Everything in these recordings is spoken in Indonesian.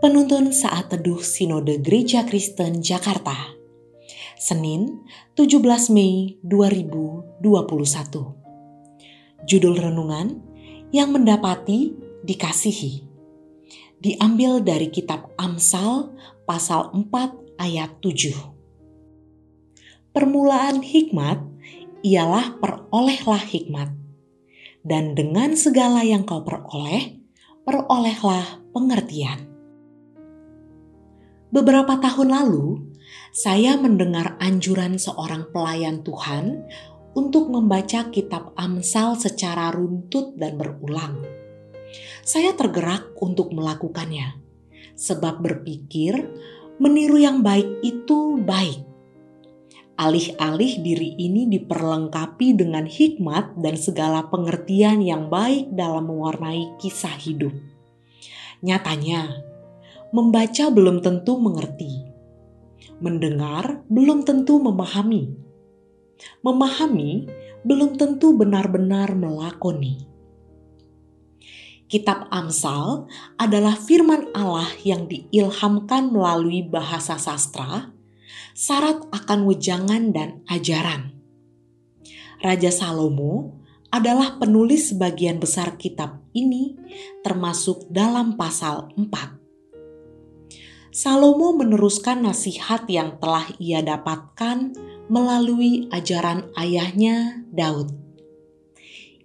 Penuntun Saat Teduh Sinode Gereja Kristen Jakarta. Senin 17 Mei 2021 Judul Renungan Yang Mendapati Dikasihi. Diambil dari kitab Amsal pasal 4 ayat 7 Permulaan hikmat ialah perolehlah hikmat. Dan dengan segala yang kau peroleh, perolehlah pengertian. Beberapa tahun lalu, saya mendengar anjuran seorang pelayan Tuhan untuk membaca kitab Amsal secara runtut dan berulang. Saya tergerak untuk melakukannya, sebab berpikir meniru yang baik itu baik. Alih-alih diri ini diperlengkapi dengan hikmat dan segala pengertian yang baik dalam mewarnai kisah hidup. Nyatanya, membaca belum tentu mengerti, mendengar belum tentu memahami, memahami belum tentu benar-benar melakoni. Kitab Amsal adalah firman Allah yang diilhamkan melalui bahasa sastra, syarat akan wejangan dan ajaran. Raja Salomo adalah penulis sebagian besar kitab ini, termasuk dalam pasal 4. Salomo meneruskan nasihat yang telah ia dapatkan melalui ajaran ayahnya Daud.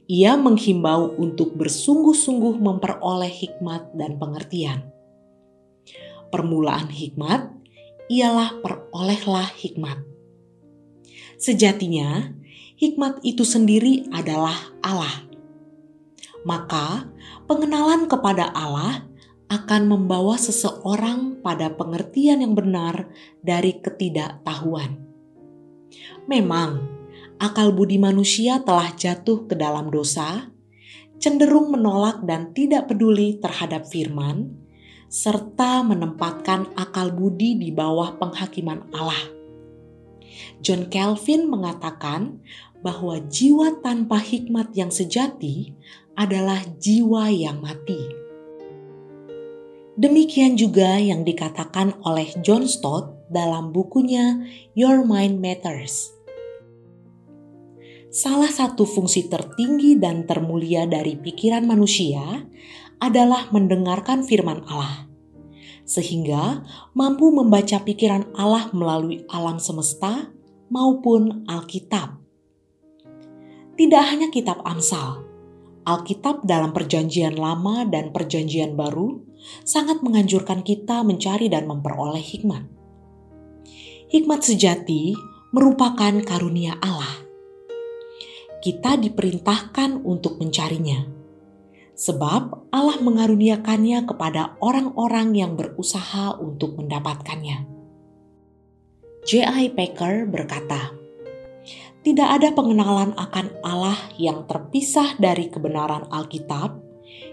Ia menghimbau untuk bersungguh-sungguh memperoleh hikmat dan pengertian. Permulaan hikmat ialah perolehlah hikmat. Sejatinya, hikmat itu sendiri adalah Allah. Maka, pengenalan kepada Allah akan membawa seseorang pada pengertian yang benar dari ketidaktahuan. Memang, akal budi manusia telah jatuh ke dalam dosa, cenderung menolak dan tidak peduli terhadap firman, serta menempatkan akal budi di bawah penghakiman Allah. John Calvin mengatakan bahwa jiwa tanpa hikmat yang sejati adalah jiwa yang mati. Demikian juga yang dikatakan oleh John Stott dalam bukunya Your Mind Matters. Salah satu fungsi tertinggi dan termulia dari pikiran manusia adalah mendengarkan firman Allah, sehingga mampu membaca pikiran Allah melalui alam semesta maupun Alkitab. Tidak hanya kitab Amsal, Alkitab dalam Perjanjian Lama dan Perjanjian Baru sangat menganjurkan kita mencari dan memperoleh hikmat. Hikmat sejati merupakan karunia Allah. Kita diperintahkan untuk mencarinya, sebab Allah mengaruniakannya kepada orang-orang yang berusaha untuk mendapatkannya. J.I. Packer berkata, tidak ada pengenalan akan Allah yang terpisah dari kebenaran Alkitab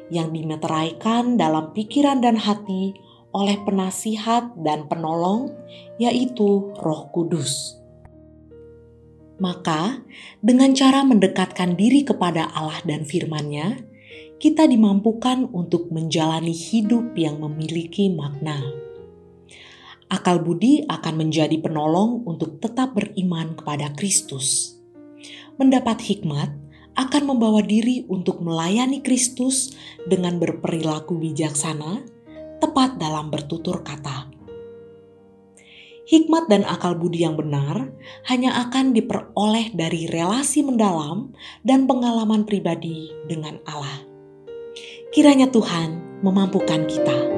yang dimeteraikan dalam pikiran dan hati oleh penasihat dan penolong, yaitu Roh Kudus. Maka, dengan cara mendekatkan diri kepada Allah dan firman-Nya, kita dimampukan untuk menjalani hidup yang memiliki makna akal budi akan menjadi penolong untuk tetap beriman kepada Kristus. Mendapat hikmat akan membawa diri untuk melayani Kristus dengan berperilaku bijaksana, tepat dalam bertutur kata. Hikmat dan akal budi yang benar hanya akan diperoleh dari relasi mendalam dan pengalaman pribadi dengan Allah. Kiranya Tuhan memampukan kita.